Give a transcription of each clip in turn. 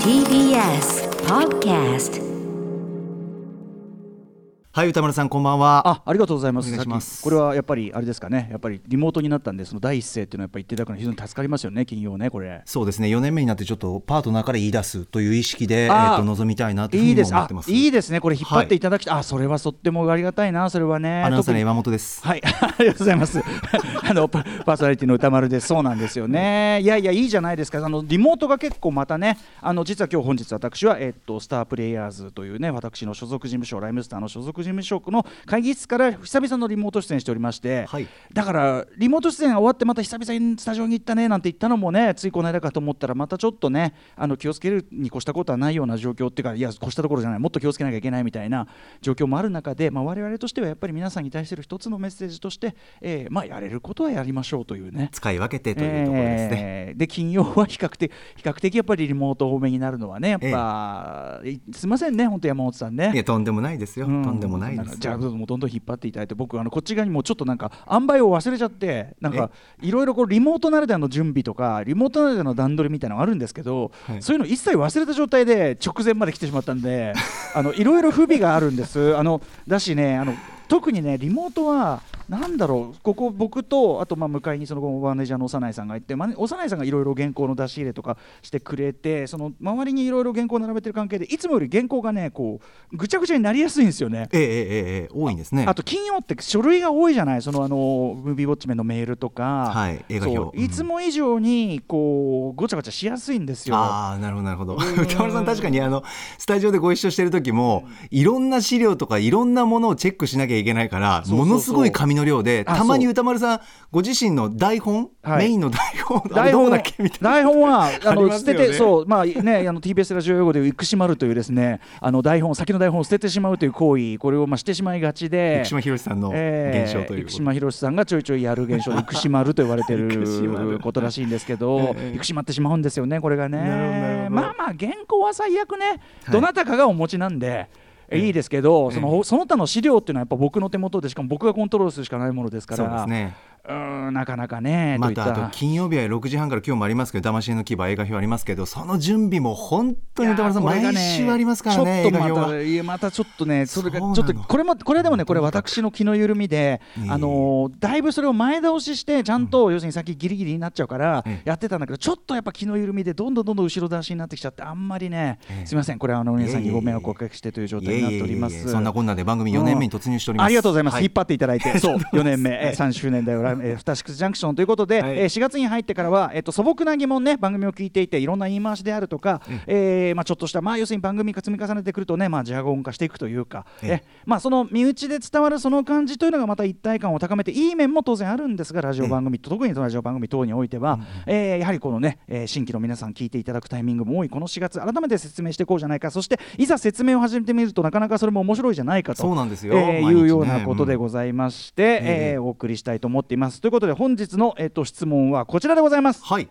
TBS Podcast はい歌丸さんこんばんは。あありがとうございます。お願いします。さっきこれはやっぱりあれですかね。やっぱりリモートになったんでその第一声っていうのはやっぱり言っていただくのは非常に助かりますよね金曜ねこれ。そうですね4年目になってちょっとパートナーから言い出すという意識で、えあー。ー、と臨みたいなというふうに思ってます。いいです。ね。これ引っ張っていただきた、あそれはとってもありがたいなそれはね。アナウンサーの山本です。はい、ありがとうございます。あのパパーソナリティの歌丸です。そうなんですよね。いやいやいいじゃないですか。あのリモートが結構またね、あの実は今日本日私はえっとスタープレイヤーズというね私の所属事務所ライムスターの所属事務所の会議室から久々のリモート出演しておりまして、はい。だからリモート出演が終わってまた久々にスタジオに行ったねなんて言ったのもねついこの間かと思ったらまたちょっとねあの気をつけるに越したことはないような状況っていうかいや越したところじゃないもっと気をつけなきゃいけないみたいな状況もある中で、まあ、我々としてはやっぱり皆さんに対する一つのメッセージとして、えーまあ、やれることはやりましょうというね。使い分けてというところですね、えーで金曜は比較的比較的やっぱりリモート多めになるのはねやっぱ、いすみませんね本当山本さんね。いやとんでもないですよ、うん。とんでもないですじゃあどんどん引っ張っていただいて僕あのこっち側にもちょっとなんか塩梅を忘れちゃってなんかいろいろこうリモートならではの準備とかリモートならではの段取りみたいなのがあるんですけど、はい。そういうの一切忘れた状態で直前まで来てしまったんで あのいろいろ不備があるんです。あのだしねあの特にねリモートはなんだろうここ僕とあとまあ向かいにそのマネージャーの幼いさんがいてま幼いさんがいろいろ原稿の出し入れとかしてくれてその周りにいろいろ原稿を並べてる関係でいつもより原稿がねこうぐちゃぐちゃになりやすいんですよね。ええええええ多いんですね。あと金曜って書類が多いじゃないそのあのムービーウォッチメンのメールとか、はい映画表。いつも以上にこうごちゃごちゃしやすいんですよ。ああなるほどなるほど。歌丸さん確かにあのスタジオでご一緒してる時もいろんな資料とかいろんなものをチェックしなきゃいけないからものすごい紙の量であたまに歌丸さんご自身の台本、はい。メインの台本？あれどうだっけみたいな台本は あのね。捨ててそうまあねあの TBS ラジオ用語で生島るというですねあの台本先の台本を捨ててしまうという行為これをまあしてしまいがちで生島博さんのえー現象ということで。生島博さんがちょいちょいやる現象で 生島ると言われてるることらしいんですけどええ生島ってしまうんですよねこれがね。まあまあ原稿は最悪ねはい。どなたかがお持ちなんで。えいいですけど、えそのその他の資料っていうのはやっぱ僕の手元でしかも僕がコントロールするしかないものですから。そうんなかなかねまたあと金曜日は6時半から今日もありますけど魂の牙映画表ありますけどその準備も本当に歌丸さん毎ね週ありますからねちょっとまたいやまたちょっとねそれがちょっとこれもこれでもねこれ私の気の緩みであのーだいぶそれを前倒ししてちゃんと要するに先ギリギリになっちゃうからええ。やってたんだけどちょっとやっぱ気の緩みでどんどんどんどん後ろ出しになってきちゃってあんまりねええ。すみません。これはあの皆さんにご迷惑をおかけしてという状態になっております。えそんなこんなで番組4年目に突入しております。ありがとうございます、は引っ張っていただいて、そう、4年目、えー3周年だよ、ラえー、フタシックスジャンクションということで、はい。えー4月に入ってからは、えっと素朴な疑問ね、番組を聞いていて、いろんな言い回しであるとか、えーまあ、ちょっとした、まあ、要するに番組が積み重ねてくるとね、まあ、ジャゴン化していくというか、ええ。えまあ、その身内で伝わるその感じというのが、また一体感を高めて、いい面も当然あるんですが、ラジオ番組と、特にラジオ番組等においては、えーやはりこのね、えー新規の皆さん聞いていただくタイミングも多い、この4月、改めて説明していこうじゃないか、そして、いざ説明を始めてみるとなかなかそれも面白いじゃないかと。そうなんですよえーね。いうようなことでございまして、ええ。えーお送りしたいと思っています。ということで本日の、えっと質問はこちらでございます。はい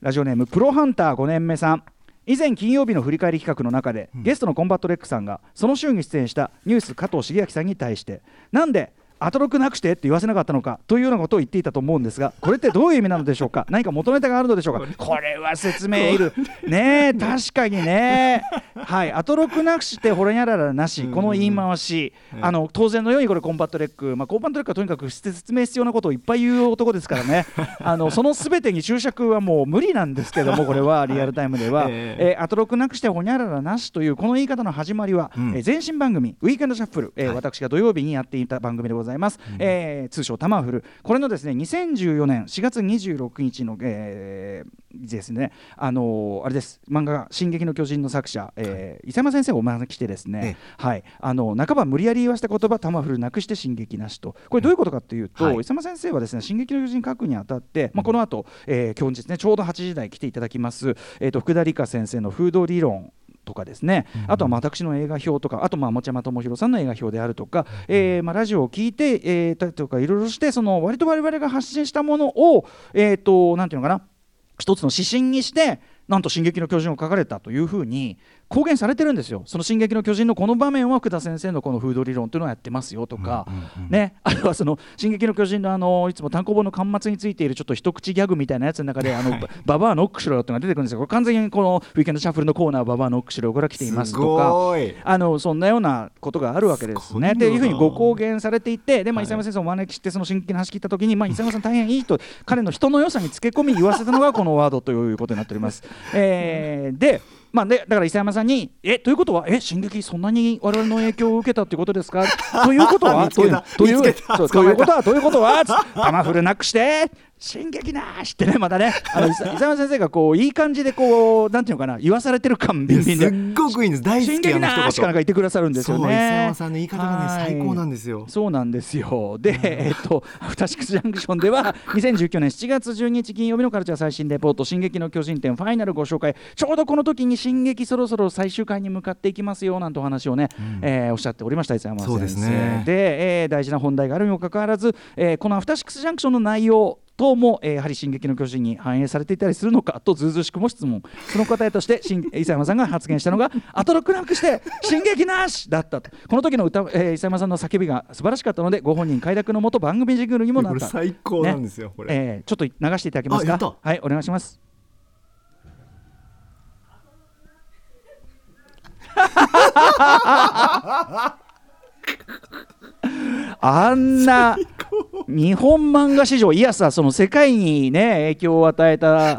ラジオネームプロハンター5年目さん。以前金曜日の振り返り企画の中で、ゲストのコンバット RECさんがその週に出演したニュース加藤シゲアキさんに対してなんでアトロクなくしてって言わせなかったのかというようなことを言っていたと思うんですがこれってどういう意味なのでしょうか何か元ネタがあるのでしょうかこれは説明いるねえ確かにねはいアトロクなくしてほれにゃららなしこの言い回しあの当然のようにこれコンバット RECまあコンバット RECはとにかく説明必要なことをいっぱい言う男ですからねあのその全てに注釈はもう無理なんですけどもこれはリアルタイムでは、ええーアトロクなくしてほにゃららなしというこの言い方の始まりは、うんえー前身番組ウィークエンドシャッフル、えーはい私が土曜日にやっていた番組でございます、えー通称タマフル。これのですね2014年4月26日の、えーですねあのーあれです。漫画「進撃の巨人」の作者、えー伊佐山先生をお招きしてですね、はい。あの半ば無理やり言わせた言葉タマフルなくして進撃なしと。これどういうことかっていうと、はい。伊佐山先生はですね進撃の巨人書くにあたって、まあ、この後、えー今日ですねちょうど8時台来ていただきます、えー、と福田理香先生の風土理論とかですね、あとはまあ私の映画表とかあとまあ持山智博さんの映画表であるとか、えーまあラジオを聞いて、えー、とかいろいろしてその割と我々が発信したものを、えー、となんていうのかな一つの指針にしてなんと「進撃の巨人」を書かれたというふうに公言されてるんですよ。その「進撃の巨人」のこの場面は福田先生のこの風土理論というのをやってますよとか、ね、あとはその「進撃の巨人の」あのいつも単行本の巻末についているちょっと一口ギャグみたいなやつの中で「あのババアノックしろよ」っていうのが出てくるんですよ。これ完全にこの「ウィーケンドシャッフル」のコーナー「ババアノックしろよ」から来ていますとか。あのそんなようなことがあるわけですね。っていうふうにご公言されていてで、まあ、はい。伊佐山先生をお招きしてその進撃の話聞いた時に、まあ、伊佐山さん大変いいと彼の人の良さにつけ込み言わせたのがこのワードということになっております。えーでまあ、でだから伊佐山さんに「えということはえ進撃そんなに我々の影響を受けたっていうことですか?」ということはという見つけた。そうということはということはつパマフルなくして進撃なしってねまたね。あの 伊佐伊佐山先生がこういい感じでこうなんていうのかな言わされてる感ビンビンすっで。ごくいいんです。大好進撃きあの一言なーしかなんか言ってくださるんですよね。伊佐山さんの言い方がねはい最高なんですよ。そうなんですよ。で、えっと、アフターシックスジャンクションでは、2019年7月12日金曜日のカルチャー最新レポート、進撃の巨人展ファイナルご紹介、ちょうどこの時に進撃そろそろ最終回に向かっていきますよなんてお話をね、えーおっしゃっておりました、伊佐山先生。そうですね。で、えー大事な本題があるにもかかわらず、えーこのアフターシックスジャンクションの内容、等も、えーやはり「進撃の巨人」に反映されていたりするのかとずうずうしくも質問。その答えとして新 伊佐山さんが発言したのが「アトロックなくして 進撃なし!」だったと。この時の歌、えー、伊佐山さんの叫びが素晴らしかったのでご本人快諾のもと番組ジングルにもなこれった最高なんですよこれ。えーちょっと流していただけますか？はいお願いします。あんな日本漫画史上いやさその世界にね影響を与えた、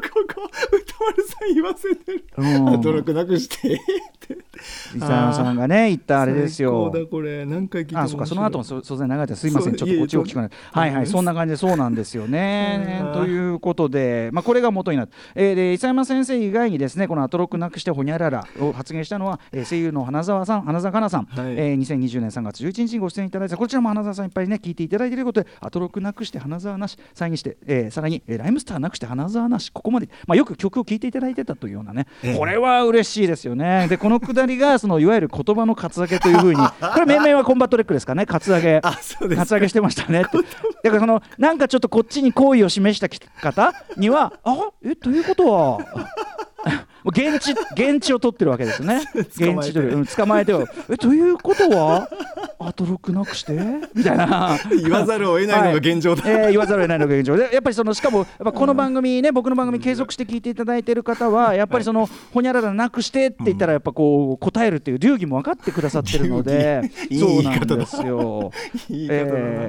ここ宇多丸さん言わせてる。うん、アトロクなくして。って伊佐山さんがね言ったあれですよ。最高だこれ。何回聞いてもあそうかその後もそ当然流れてすいません。ちょっとこっちを聞かない。はいはいそんな感じでそうなんですよね。うん。ということでまあこれが元になって、えー、で伊佐山先生以外にですねこのアトロクなくしてほにゃららを発言したのは、えー声優の花澤さん花澤香菜さん、はい。えー2020年3月11日にご出演いただいた。こちらも花澤さんいっぱいね聞いていただいていることでアトロクなくして花澤なし。さらにして、えーさらに、えーライムスターなくして花澤なしここまで、まあ、よく曲を聴いていただいてたというようなね、ええ。これは嬉しいですよね。でこのくだりが そのいわゆる言葉のカツアゲというふうに これ命名はコンバット RECですかねカツアゲ。カツアゲしてましたねって。だからそのなんかちょっとこっちに好意を示した方にはあえということは？現地現地を取ってるわけですね。現地取り、うん、捕まえてよ。えということは アトロックなくして？みたいな。言わざるを得ないのが現状だ、はいえー言わざるを得ないのが現状。でやっぱりそのしかもやっぱこの番組ね、僕の番組継続して聞いていただいている方はやっぱりその、ほにゃららなくしてって言ったらやっぱこう答えるっていう流儀も分かってくださってるのでそうですよ。い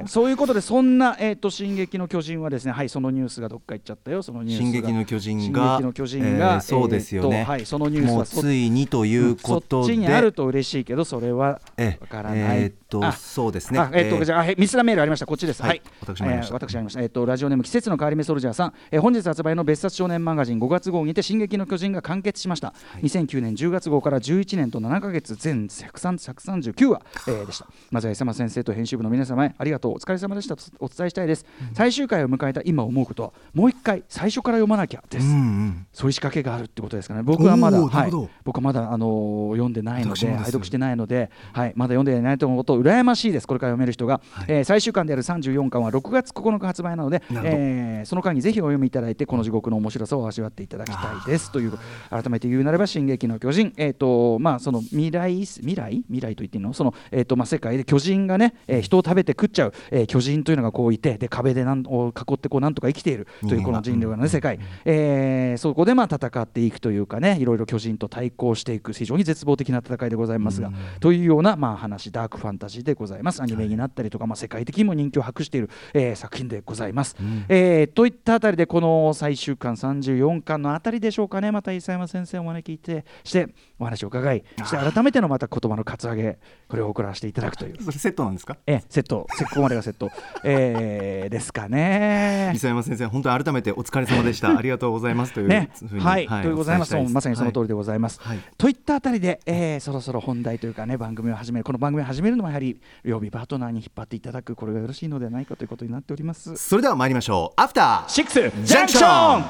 そういうことでそんな、えー、と進撃の巨人はですねはいそのニュースがどっか行っちゃったよ。そのニュースが。進撃の巨人が進撃の巨人が、えーそうですよねはい、そのニュースもうはそついにということで、そっちにあると嬉しいけどそれはえわからない。えーっとあそうですね。あえっとえー。じゃあ、はいミスラメールありました、こっちです。は、はいい私もありました。えー私ありました。えっと、ラジオネーム季節の変わり目ソルジャーさん、えー本日発売の別冊少年マガジン5月号にて、進撃の巨人が完結しました。2009年10月号から11年と7ヶ月、全139話、えーでした。まずは、伊様先生と編集部の皆様へ、ありがとう、お疲れ様でした。とお伝えしたいです。最終回を迎えた今思うことは、もう一回最初から読まなきゃです。うんうん。そういう仕掛けがあるってことですかね。僕はまだ、はい。僕はまだあのー読んでないので、拝読してないので、はい、まだ読んでいないと思うと羨ましいです。これから読める人が、えー最終巻である34巻は6月9日発売なので、えーその間にぜひお読みいただいてこの地獄の面白さを味わっていただきたいです。という改めて言うなれば進撃の巨人、えーとまあその未来未来？未来と言っていいの？そのえーとまあ世界で巨人がね、えー人を食べて食っちゃう、えー巨人というのがこういてで壁でなんを囲ってこうなんとか生きているというこの人類のね世界、えーそこでまあ戦っていくというかねいろいろ巨人と対抗していく非常に絶望的な戦いでございますが、というようなまあ話ダークファンタジーでございます。アニメになったりとか、まあ、世界的にも人気を博している、えー作品でございます。えーといったあたりでこの最終巻34巻のあたりでしょうかね。また伊佐山先生をお招きしてしてお話を伺いして改めてのまた言葉のカツアゲこれを送らせていただくという。それセットなんですか？えーセット、せここまでがセット、えーですかね。伊。佐山先生本当に改めてお疲れ様でした。ありがとうございますというね。ふう、に。はい、というございます。まさにその通りででございます。はい。といったあたりで、えーそろそろ本題というかね、番組を始める、この番組を始めるのはやはり曜日パートナーに引っ張っていただく、これがよろしいのではないかということになっております。す。それでは参りましょう。アフターシックスジャンクション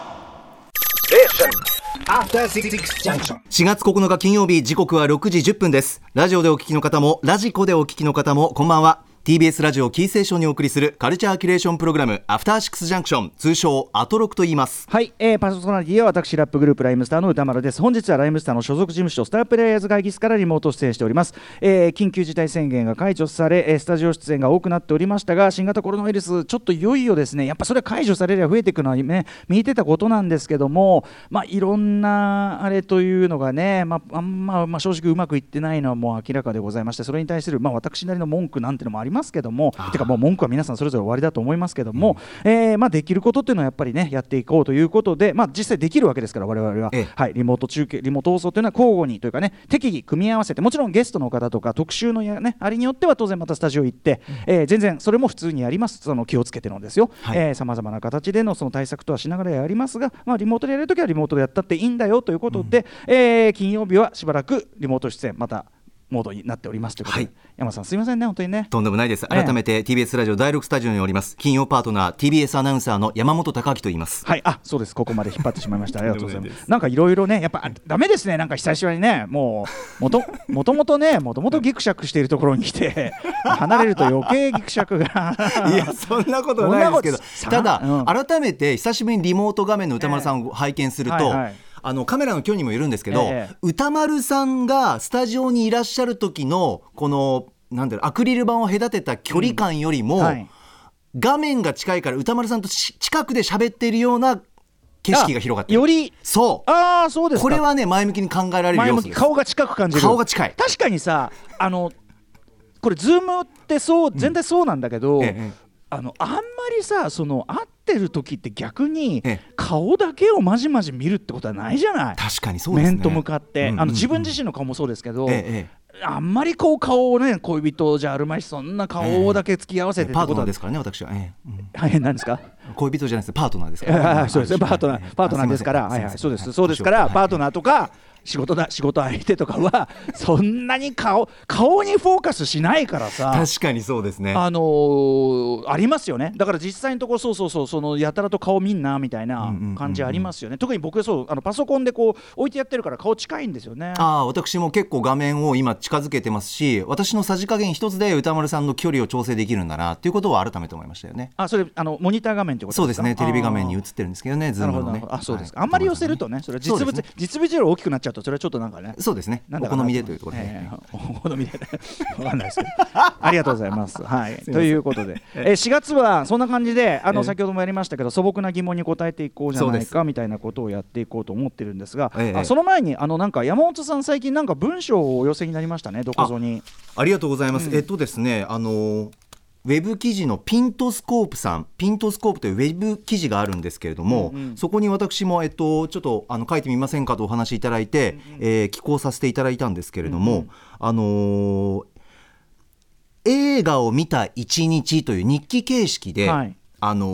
After Six Junction. 4月9日金曜日時刻は6時10分です。ラジオでお聞きの方もラジコでお聞きの方もこんばんは TBS ラジオキーセーションにお送りするカルチャーキュレーションプログラムアフターシックスジャンクション通称アトロクと言います。はい、えー、パーソナリティは私ラップグループライムスターの歌丸です。本日はライムスターの所属事務所スタープレイヤーズ会議室からリモート出演しております、えー、緊急事態宣言が解除され、えースタジオ出演が多くなっておりましたが新型コロナウイルスちょっといよいよですね。やっぱそれは解除されれば増えていくのはね見えてたことなんですけどもまあいろんなあれというのがねまああんま、まあ、正直うまくいってないのはもう明らかでございましてそれに対するまあ私なりの文句なんてのもありますけどもてかもう文句は皆さんそれぞれ終わりだと思いますけども、えーまあ、できることっていうのはやっぱりねやっていこうということで、まあ、実際できるわけですから我々は、ええ。はい、リモート中継リモート放送というのは交互にというかね適宜組み合わせてもちろんゲストの方とか特集のや、ね、あれによっては当然またスタジオ行って、えー全然それも普通にやりますその気をつけてのですよ。はい。さまざまな形でのその対策とはしながらやりますが、まあ、リモートでやるときはリモートでやったっていいんだよということで、えー金曜日はしばらくリモート出演またモードになっておりますということで、はい山田さんすいませんね本当にね。とんでもないですええ改めて TBS ラジオ第6スタジオにおります金曜パートナー TBS アナウンサーの山本貴明と言いますはい、あ、そうです。ここまで引っ張ってしまいました。ありがとうございま。すなんかいろいろね、やっぱあダメですね。なんか久しぶりにね、もうもともともとね、もともとギクシャクしているところに来て、離れると余計ギクシャクが。いやそんなことないですけどたことだ、改めて久しぶりにリモート画面の歌丸さんを拝見すると、はいはいあのカメラの距離にもよるんですけど、ええ。歌丸さんがスタジオにいらっしゃる時のこのなんだろうアクリル板を隔てた距離感よりも、はい。画面が近いから歌丸さんとし近くで喋っているような景色が広がってる。より、そう。ああ、そうですか。これはね前向きに考えられる前要素。です顔が近く感じる。顔が近い。確かにさ、あの。これズームってそう全体そうなんだけど、ええええあのあんまりさその会ってる時って逆にええ。顔だけをまじまじ見るってことはないじゃない？確かにそうですね。面と向かって、あの自分自身の顔もそうですけど、ええあんまりこう顔をね恋人じゃあるまいしそんな顔だけ突き合わせてってパーことはトナーですからね私は、ええ。うん。はい何ですか？恋人じゃないです。パートナーですかはいら、は いそうです。ねパートナー。パートナーですから。はいはい。そうです。そうです。からパートナーとか仕事だ仕事相手とかは そんなに顔顔にフォーカスしないからさ確かにそうですね。あのーありますよね。だから実際のところそうそうそうそのやたらと顔見んなみたいなうんうんうんうん感じありますよね。特に僕そうあのパソコンでこう置いてやってるから顔近いんですよね。ああ私も結構画面を今近づけてますし私のさじ加減一つで歌丸さんの距離を調整できるんだなっていうことを改めて思いましたよね。あそれあのモニター画面ってことそうですすねテレビ画面に映ってるんですけどねズームのね。あそうですか、はいあんまり寄せるとねそれは実物、ね。実物より大きくなっちゃうとそれはちょっとなんかねそうですね。なんだお好みでというところで、ええお好みで。わかんないです。け どありがとうございます。はい。ということで、えー4月はそんな感じであの、ええ。先ほどもやりましたけど素朴な疑問に答えていこうじゃないかみたいなことをやっていこうと思ってるんですが、ええ。あその前にあのなんか山本さん最近なんか文章をお寄せになりましたねどこぞに。ありがとうございます。えっとですね、あのーウェブ記事のピントスコープさん、ピントスコープというウェブ記事があるんですけれども、うんうん。そこに私も、えっと、ちょっとあの書いてみませんかとお話しいただいて、えー寄稿させていただいたんですけれども、うんうん。あのー映画を見た一日という日記形式で、はいあの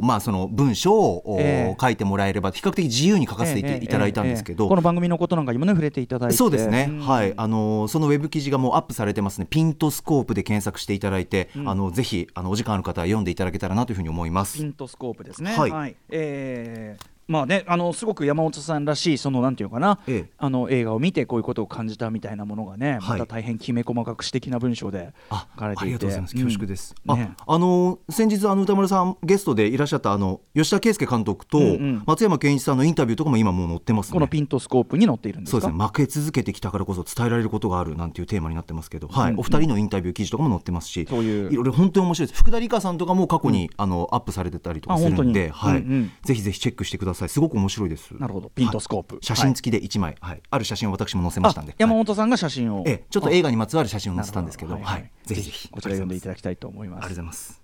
ーまあ、その文章を、ええ。書いてもらえれば比較的自由に書かせてい,、ただいたんですけど、ええ。この番組のことなんかにもね触れていただいてそうですね、んはい、あのそのウェブ記事がもうアップされてますね、ピントスコープで検索していただいて、あのぜひあのお時間ある方は読んでいただけたらなというふうに思いますピ。ントスコープですね。はいえーまあね、あのすごく山本さんらしいそのなんていうのかな、ええ。あの映画を見てこういうことを感じたみたいなものがね、はい。また大変きめ細かく詩的な文章であ書かれていて。ありがとうございます。恐縮です。うんね。あ、あの先日あの歌丸さんゲストでいらっしゃったあの吉田圭佑監督とうんうん。松山ケンイチさんのインタビューとかも今もう載ってますね。このピントスコープに載っているんですか？そうですね。負け続けてきたからこそ伝えられることがあるなんていうテーマになってますけど、はいうん。お二人のインタビュー記事とかも載ってますし、そういうろいろ本当に面白いです。福田理香さんとかも過去に、あのアップされてたりとかするんで、はい。うんうん。ぜひぜひチェックしてくださいすごく面白いです。なるほど。ピントスコープ。はい。写真付きで1枚、はい。ある写真を私も載せましたんで。あ山はい本さんが写真を、ええ。ちょっと映画にまつわる写真を載せたんですけど。はい。ぜひぜひ。こちら読んでいただきたいと思います。ありがとうございます。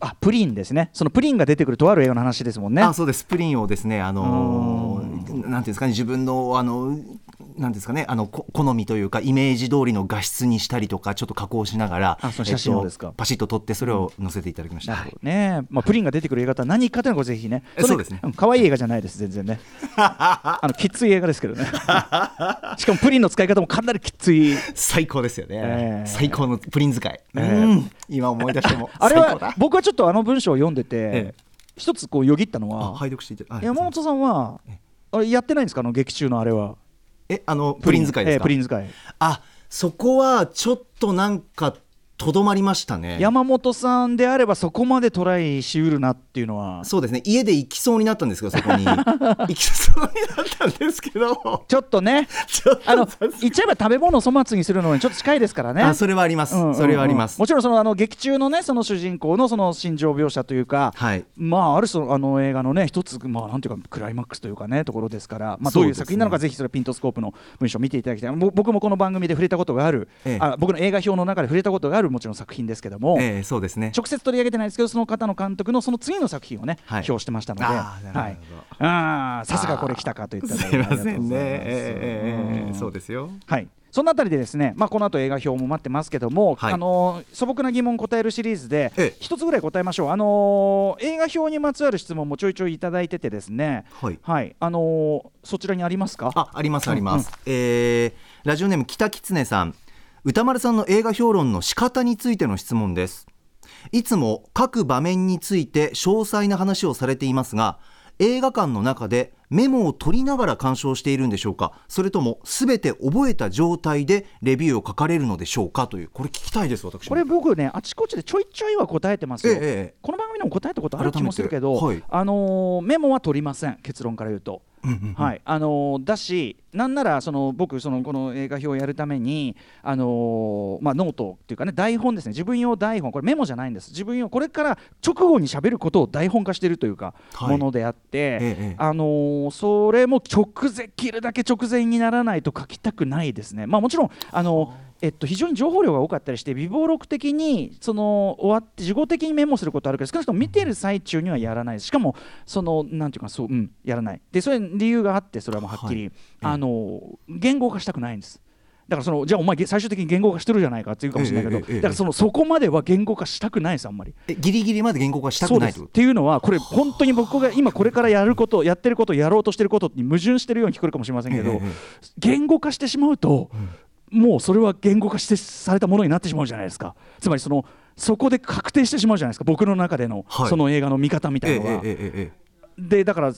あプリンですね。そのプリンが出てくるとある映画の話ですもんね。あそうです。プリンをですねあのーなんていうんですかね。自分のあのなんですかねあのこ好みというかイメージ通りの画質にしたりとかちょっと加工しながらあその写真をですか？えっとパシッと撮ってそれを載せていただきました、ね、まあ、プリンが出てくる映画とは何かというのをぜひねそうですね。ん可愛い映画じゃないです全然ね。あのきつい映画ですけどね。しかもプリンの使い方もかなりきつい。最高ですよね、ええ。最高のプリン使い、ええ。うん。今思い出しても あれは僕はちょっとあの文章を読んでて、ええ。一つこうよぎったのあは山本さんはあれやってないんですか？あの劇中のあれはえあのプリン使いですか、ええプリン使い。あそこはちょっとなんかとどまりましたね。山本さんであればそこまでトライしうるなっていうのは。そうですね。家で行きそうになったんですけどそこに。行きそうになったんですけど。ちょっとね。あの言っちゃえば食べ物を粗末にするのにちょっと近いですからね。あそれはあります、うんうんうん。それはあります。もちろんそのあの劇中のねその主人公のその心情描写というか、はい。まああるそのあの映画のね一つまあなんていうかクライマックスというかねところですから、まあどういう作品なのかぜひそれピントスコープの文章を見ていただきたい。ぼ僕もこの番組で触れたことがある、ええ。あ僕の映画表の中で触れたことがあるもちろん作品ですけども。ええそうですね直接取り上げてないですけどその方の監督のその次の作品をね、はい表してましたので、あ、あさすがこれ来たかといったすいませんね、ええええええうんそうですよはい。そのあたりでですね、まあ、この後映画表も待ってますけども、はいあの素朴な疑問答えるシリーズで一つぐらい答えましょう、あのー映画表にまつわる質問もちょいちょいいただいててですねはいあのーそちらにありますかあありますあります、えーラジオネーム北狐さん歌丸さんの映画評論の仕方についての質問です。いつも各場面について詳細な話をされていますが映画館の中でメモを取りながら鑑賞しているんでしょうか？それとも全て覚えた状態でレビューを書かれるのでしょうか？というこれ聞きたいです私も。これ僕ねあちこちでちょいちょいは答えてますよ、ええええ。この番組でも答えたことある気もするけど、はい。あのーメモは取りません結論から言うと。はい。あのーだしなんならその僕そのこの映画表をやるために、あのーまあ、ノートっていうかね台本ですね。自分用台本。これメモじゃないんです。自分用。これから直後に喋ることを台本化しているというか、はい。ものであって、ええあのーそれも直前切るだけ直前にならないと書きたくないですね。まあ、もちろんあのえっと、非常に情報量が多かったりして微暴録的にその終わって事後的にメモすることあるけど少なくとも見てる最中にはやらない。しかもそのなんていうかそう、うん、やらない。でそれ理由があってそれはもうはっきり、はい。あの言語化したくないんです。だからそのじゃあお前げ最終的に言語化してるじゃないかっていうかもしれないけど、だからそのそこまでは言語化したくないですあんまり。えギリギリまで原稿化したくないっていうのはこれ本当に僕が今これからやることやってることやろうとしてることに矛盾してるように聞こえるかもしれませんけど、言語化してしまうと、もうそれは言語化してされたものになってしまうじゃないですか。つまりそのそこで確定してしまうじゃないですか。僕の中での、はい。その映画の見方みたええいなのが、ええええええでだから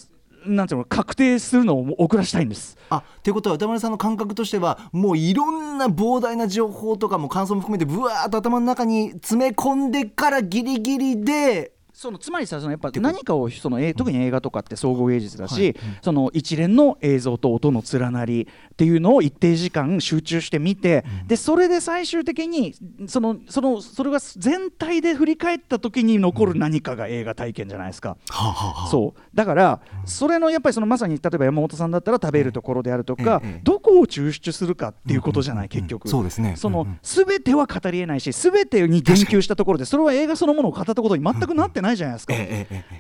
なんていうの確定するのを遅らしたいんです。あということは歌丸さんの感覚としてはもういろんな膨大な情報とかも感想も含めてぶわーっと頭の中に詰め込んでからギリギリでそのつまりさそのやっぱ何かをそのえ特に映画とかって総合芸術だし、はい。その一連の映像と音の連なりっていうのを一定時間集中して見て、でそれで最終的にそのそのそれが全体で振り返った時に残る何かが映画体験じゃないですか。はあはあはあ。そう。だから、それのやっぱりそのまさに例えば山本さんだったら食べるところであるとか、ええええ。どこを抽出するかっていうことじゃない、結局、そうですね。そのうん。うん全ては語りえないし全てに言及したところでそれは映画そのものを語ったことに全くなってないじゃないですか。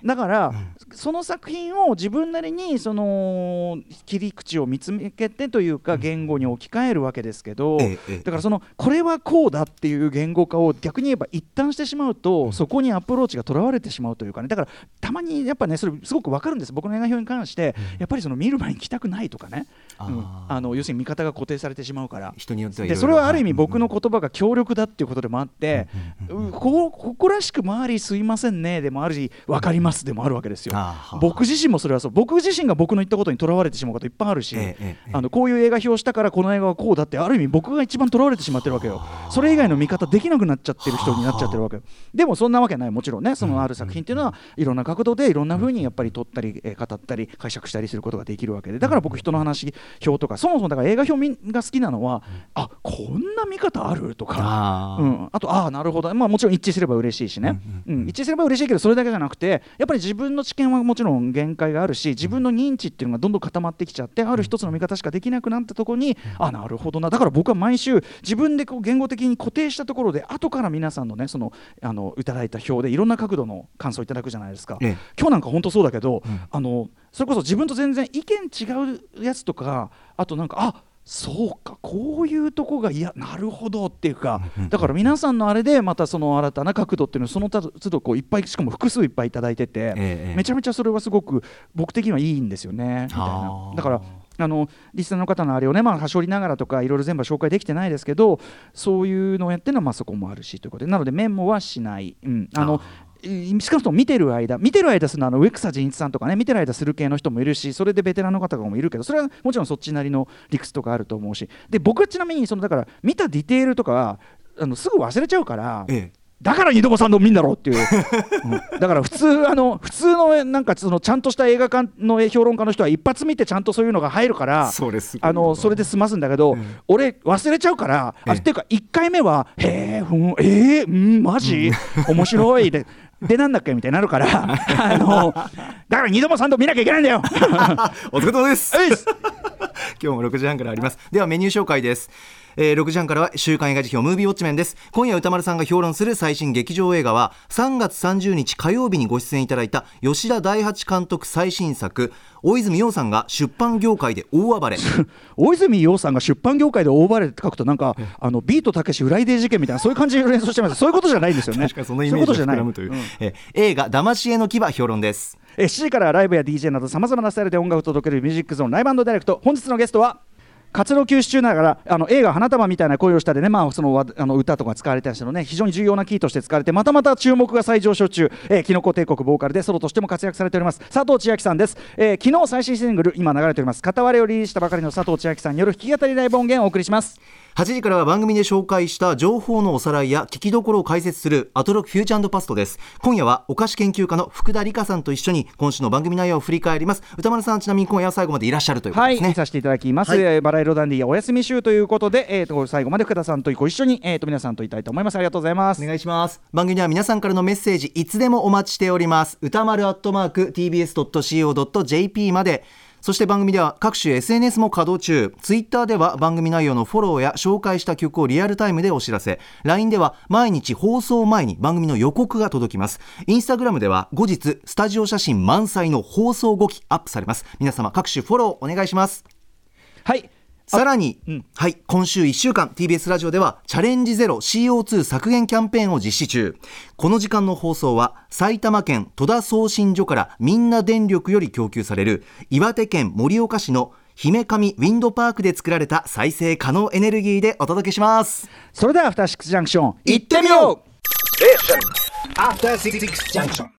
だから、その作品を自分なりにその切り口を見つけてというか言語に置き換えるわけですけど、だからそのこれはこうだっていう言語化を逆に言えば一旦してしまうと、そこにアプローチがとらわれてしまうというかね。だからたまにやっぱねそれすごくわかるんです。僕の映画表に関して、やっぱりその見る前に来たくないとかね、あうん。ーあの要するに見方が固定されてしまうから。人によってはでそれはある意味い僕の言葉が強力だっていうことでもあって、ここらしく周りすいませんねでもあるし分かりますでもあるわけですよ。僕自身もそれはそう。僕自身が僕の言ったことにとらわれてしまうこといっぱいあるし、あのこういう映画表したからこの映画はこうだってある意味僕が一番とらわれてしまってるわけよ。それ以外の見方できなくなっちゃってる人になっちゃってるわけ。よ。でもそんなわけない。もちろんねそのある作品っていうのはいろんな角度でいろんな風にやっぱり撮ったり、えー語ったり解釈したりすることができるわけで。だから僕人の話表とかそもそもだから映画表みが好きなのはあこんな見方あるとか。あー。うん、あとああなるほど、まあ、もちろん一致すれば嬉しいしね、うん。一致すれば嬉しいけどそれだけじゃなくてやっぱり自分の知見はもちろん限界があるし自分の認知っていうのがどんどん固まってきちゃってある一つの見方しかできなくなったところにあなるほどな。だから僕は毎週自分でこう言語的に固定したところで後から皆さんのねそのあのいただいた表でいろんな角度の感想をいただくじゃないですか、ええ。今日なんか本当そうだけど、あのそれこそ自分と全然意見違うやつとかあとなんかあそうかこういうとこがいやなるほどっていうかだから皆さんのあれでまたその新たな角度っていうのをその都度こういっぱいしかも複数いっぱいいただいてて、ええめちゃめちゃそれはすごく僕的にはいいんですよね。みたいなだからあのリスナーの方のあれをねまあはしょりながらとかいろいろ全部は紹介できてないですけどそういうのをやってるのはまあそこもあるしということで。なのでメモはしない、うん、あのい少なくとも見てる間見てる間するのはあの植草仁一さんとかね見てる間する系の人もいるしそれでベテランの方とかもいるけどそれはもちろんそっちなりの理屈とかあると思うし。で僕はちなみにそのだから見たディテールとかはあのすぐ忘れちゃうから、ええ。だから二度も三度も見んだろうっていう、うん。だから普通あの普通のなんかそのちゃんとした映画館の評論家の人は一発見てちゃんとそういうのが入るからそあのそれで済ますんだけど、俺忘れちゃうから、あええっていうか1回目は「へえふんえー、うんマジ？面白い」で。でなんだっけ？みたいになるから あのだから二度も三度も見なきゃいけないんだよ。お疲れ様です。今日も6時半からあります。ではメニュー紹介ですえー6時半からは週刊映画辞表ムービーウォッチメンです。今夜歌丸さんが評論する最新劇場映画は3月30日火曜日にご出演いただいた吉田大八監督最新作大泉洋さんが出版業界で大暴れ。大泉洋さんが出版業界で大暴れって書くとなんかあのビートたけしフライデー事件みたいなそういう感じで連想してます。そういうことじゃないんですよね。確かにそのイメージがそういうことじゃない。膨らむといううん。えー映画騙し絵の牙評論です。え7時からはライブや DJ などさまざまなスタイルで音楽を届けるミュージックゾーンライブダイレクト。本日のゲストは活動休止中ながらあの映画「花束みたいな恋をした」でね、まあ、そのあの歌とか使われたりしたのね非常に重要なキーとして使われてまた。また注目が再上昇中、えー、きのこ帝国ボーカルでソロとしても活躍されております佐藤千亜妃さんです、えー昨日最新シングル今流れております。片割れをリリースしたばかりの佐藤千秋さんによる弾き語りライブ音源をお送りします。8時からは番組で紹介した情報のおさらいや聞きどころを解説するアトロックフューチャーパストです。今夜はお菓子研究家の福田理香さんと一緒に今週の番組内容を振り返ります。歌丸さんちなみに今夜は最後までいらっしゃるということはい、ですね、見させていただきます、はい。えーバラ色ダンディやお休み週ということで、えー、と最後まで福田さんとご一緒に、えー、と皆さんといたいと思います。ありがとうございます。お願いします。番組では皆さんからのメッセージいつでもお待ちしております。歌丸アットマーク tbs.co.jp までそして番組では各種 SNS も稼働中。Twitter では番組内容のフォローや紹介した曲をリアルタイムでお知らせ。LINE では毎日放送前に番組の予告が届きます。インスタグラムでは後日スタジオ写真満載の放送後期アップされます。皆様各種フォローお願いします。はい。さらに、うん。はい、今週1週間 TBS ラジオではチャレンジゼロ CO2 削減キャンペーンを実施中。この時間の放送は埼玉県戸田送信所からみんな電力より供給される岩手県盛岡市の姫上ウィンドパークで作られた再生可能エネルギーでお届けします。それではアフターシックスジャンクション行ってみよう。After Six Junction.